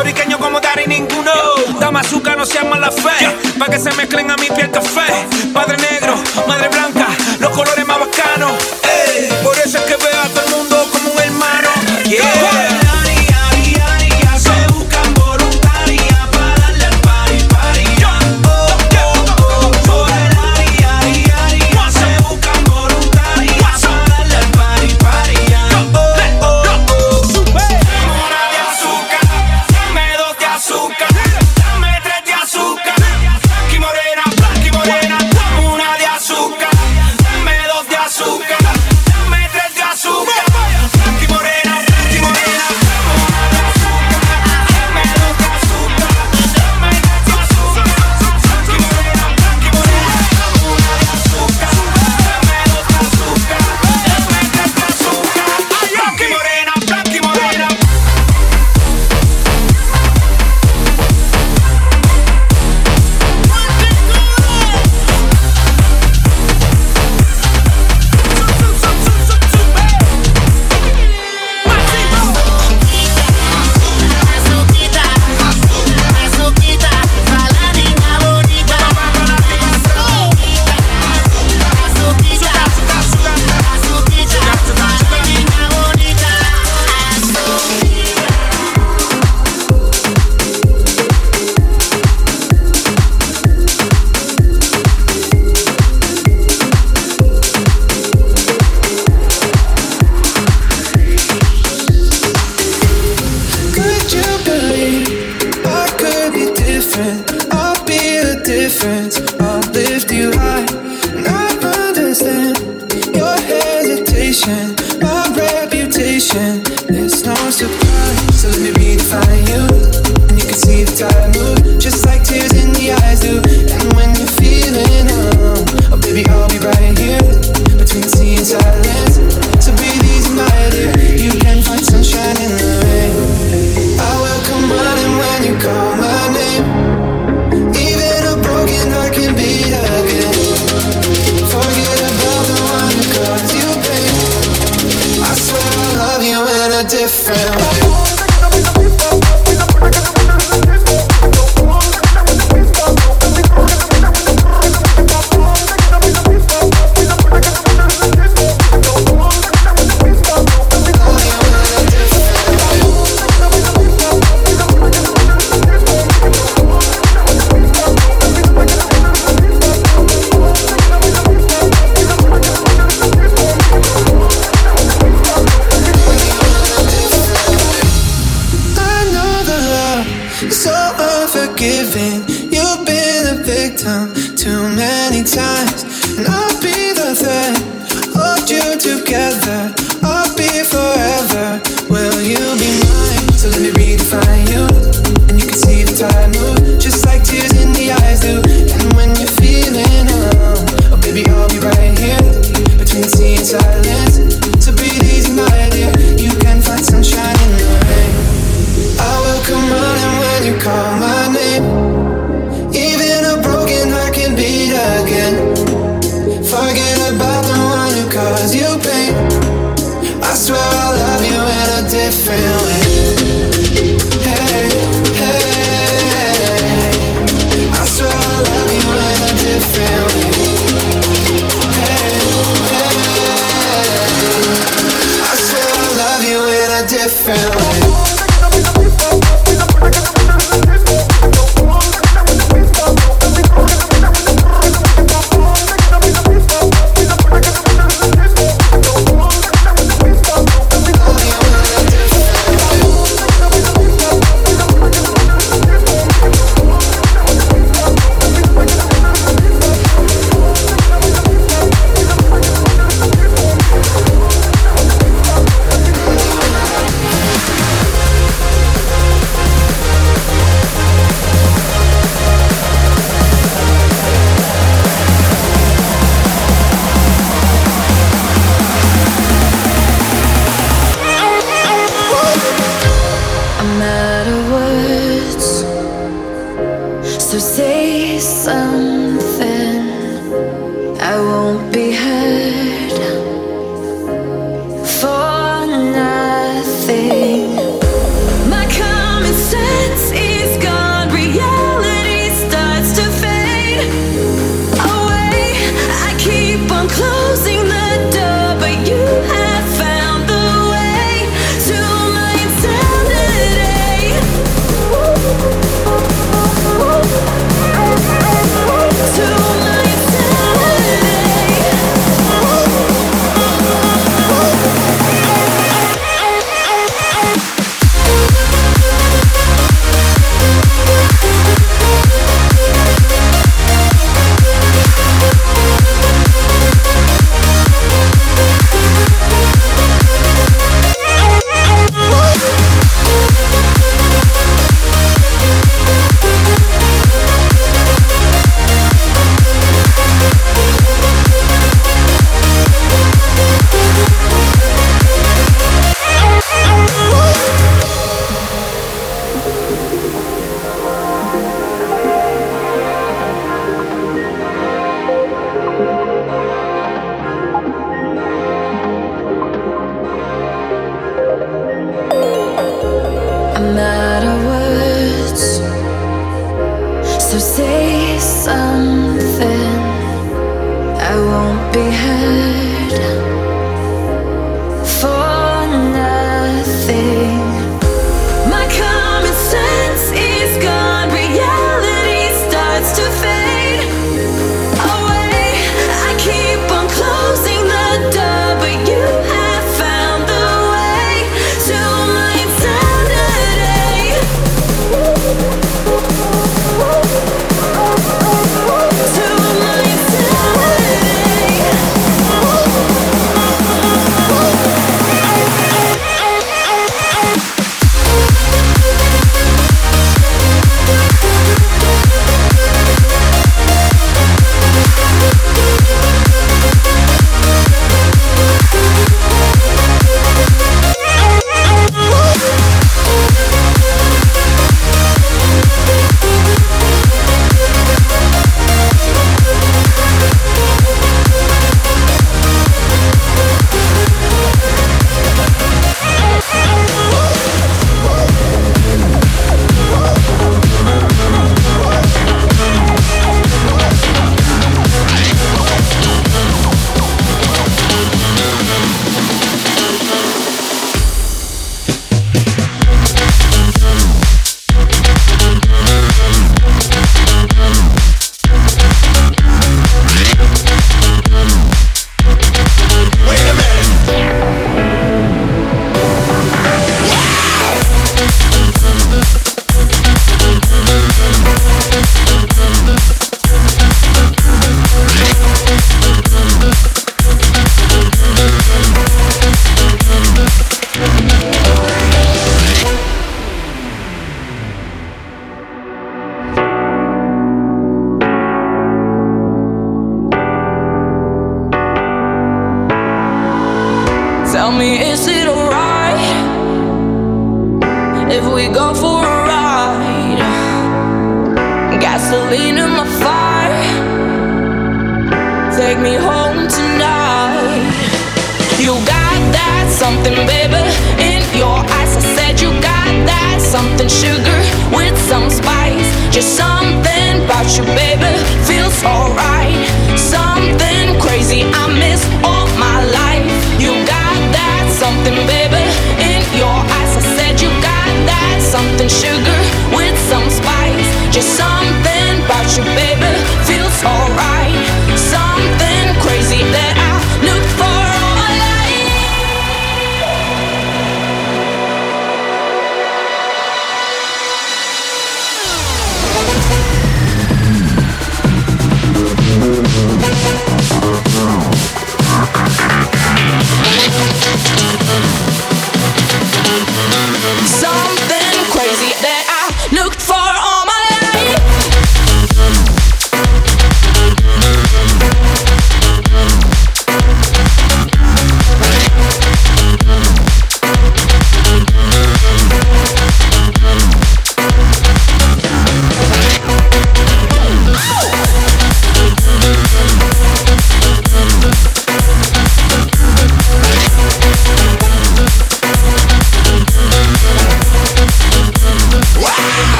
puertorriqueño como Dari ninguno. Dama azúcar, no sean mala fe. Pa' que se mezclen a mi piel café. Padre negro, madre blanca, los colores attention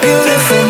beautiful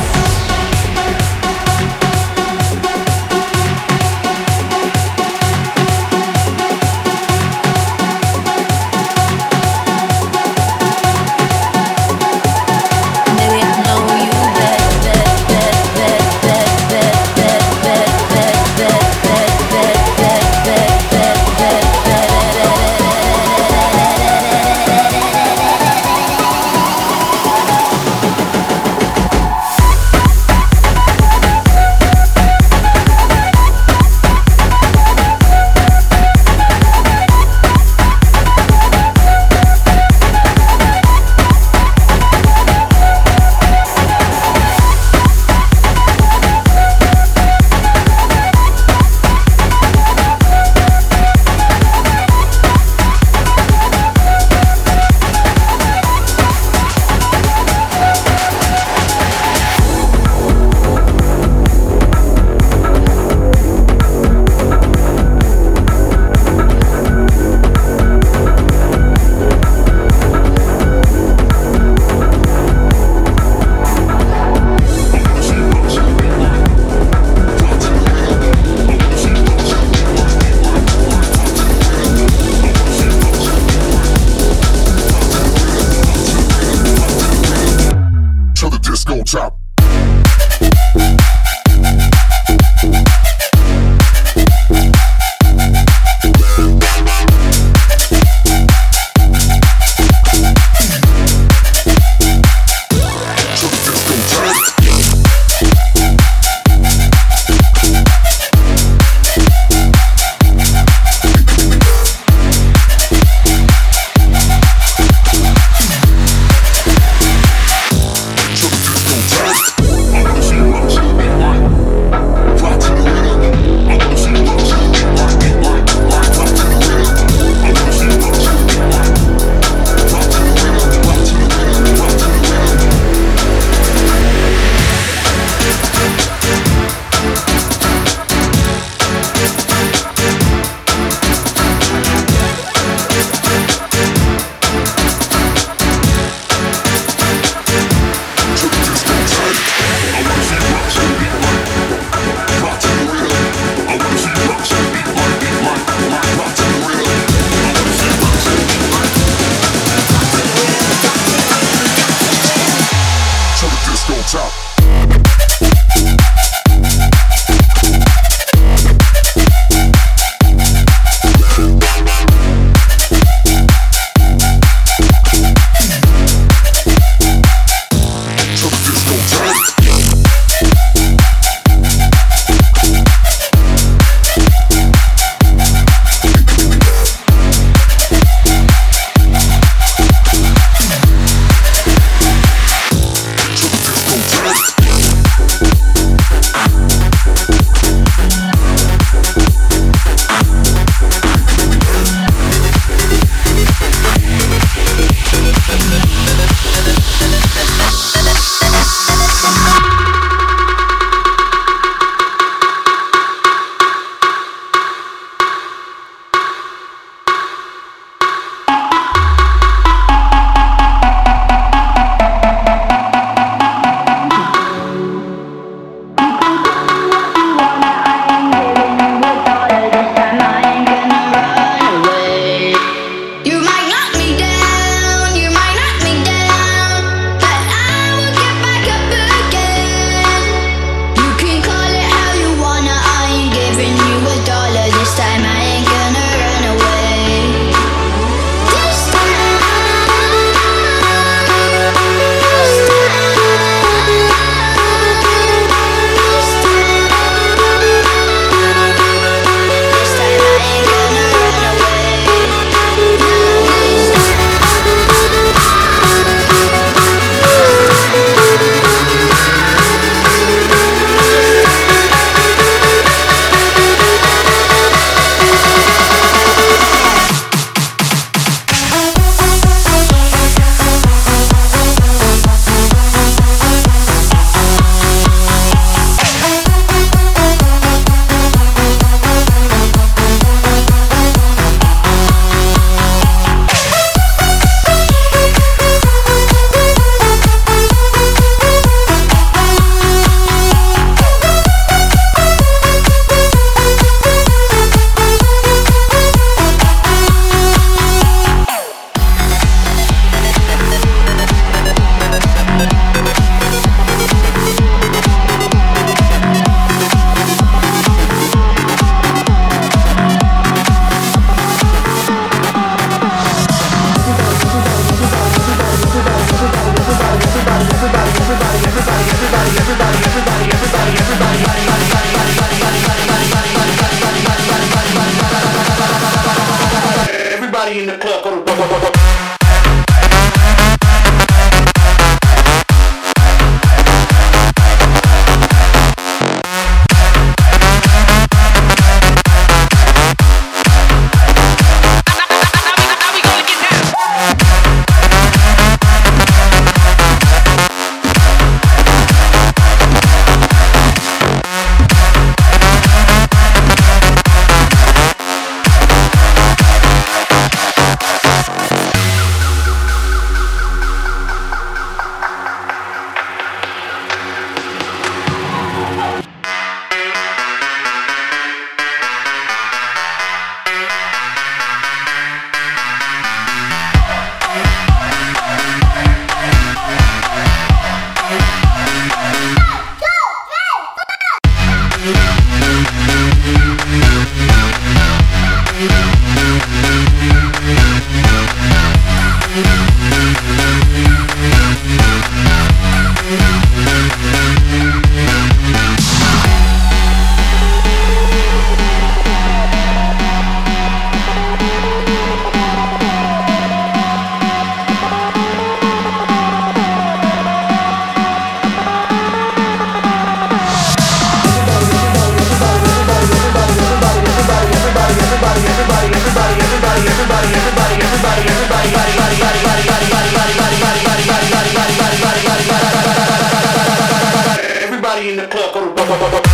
in the club, go to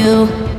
you.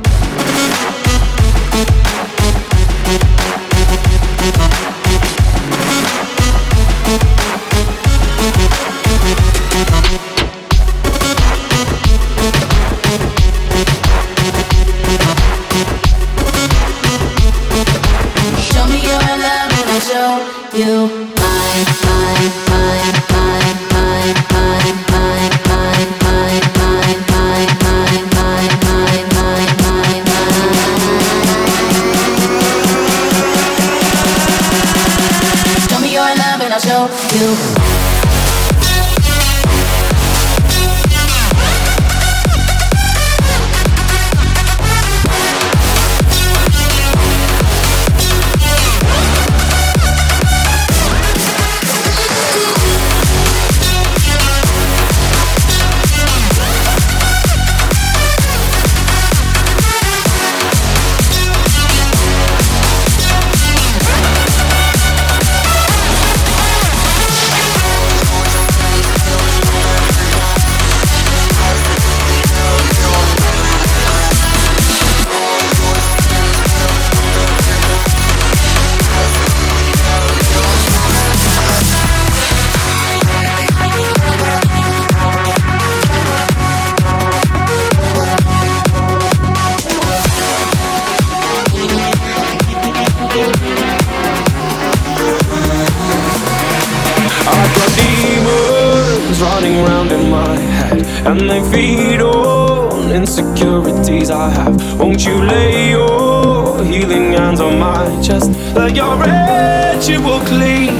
Let your ritual clean.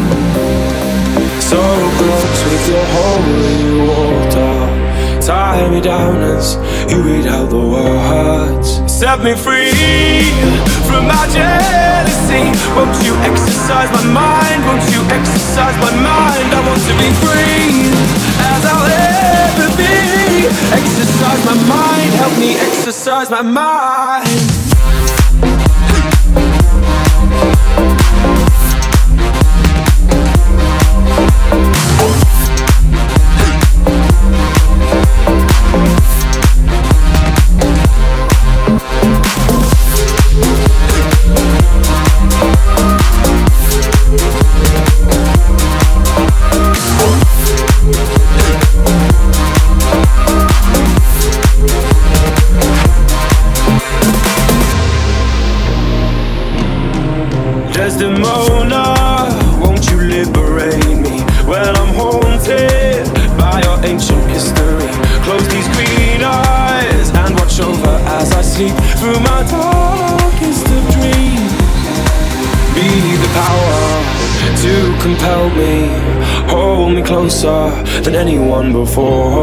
So close with your holy water. Tie me down as you read out the words. Set me free from my jealousy. Won't you exorcise my mind? Won't you exorcise my mind? I want to be free as I'll ever be. Exorcise my mind, help me exorcise my mind. Anyone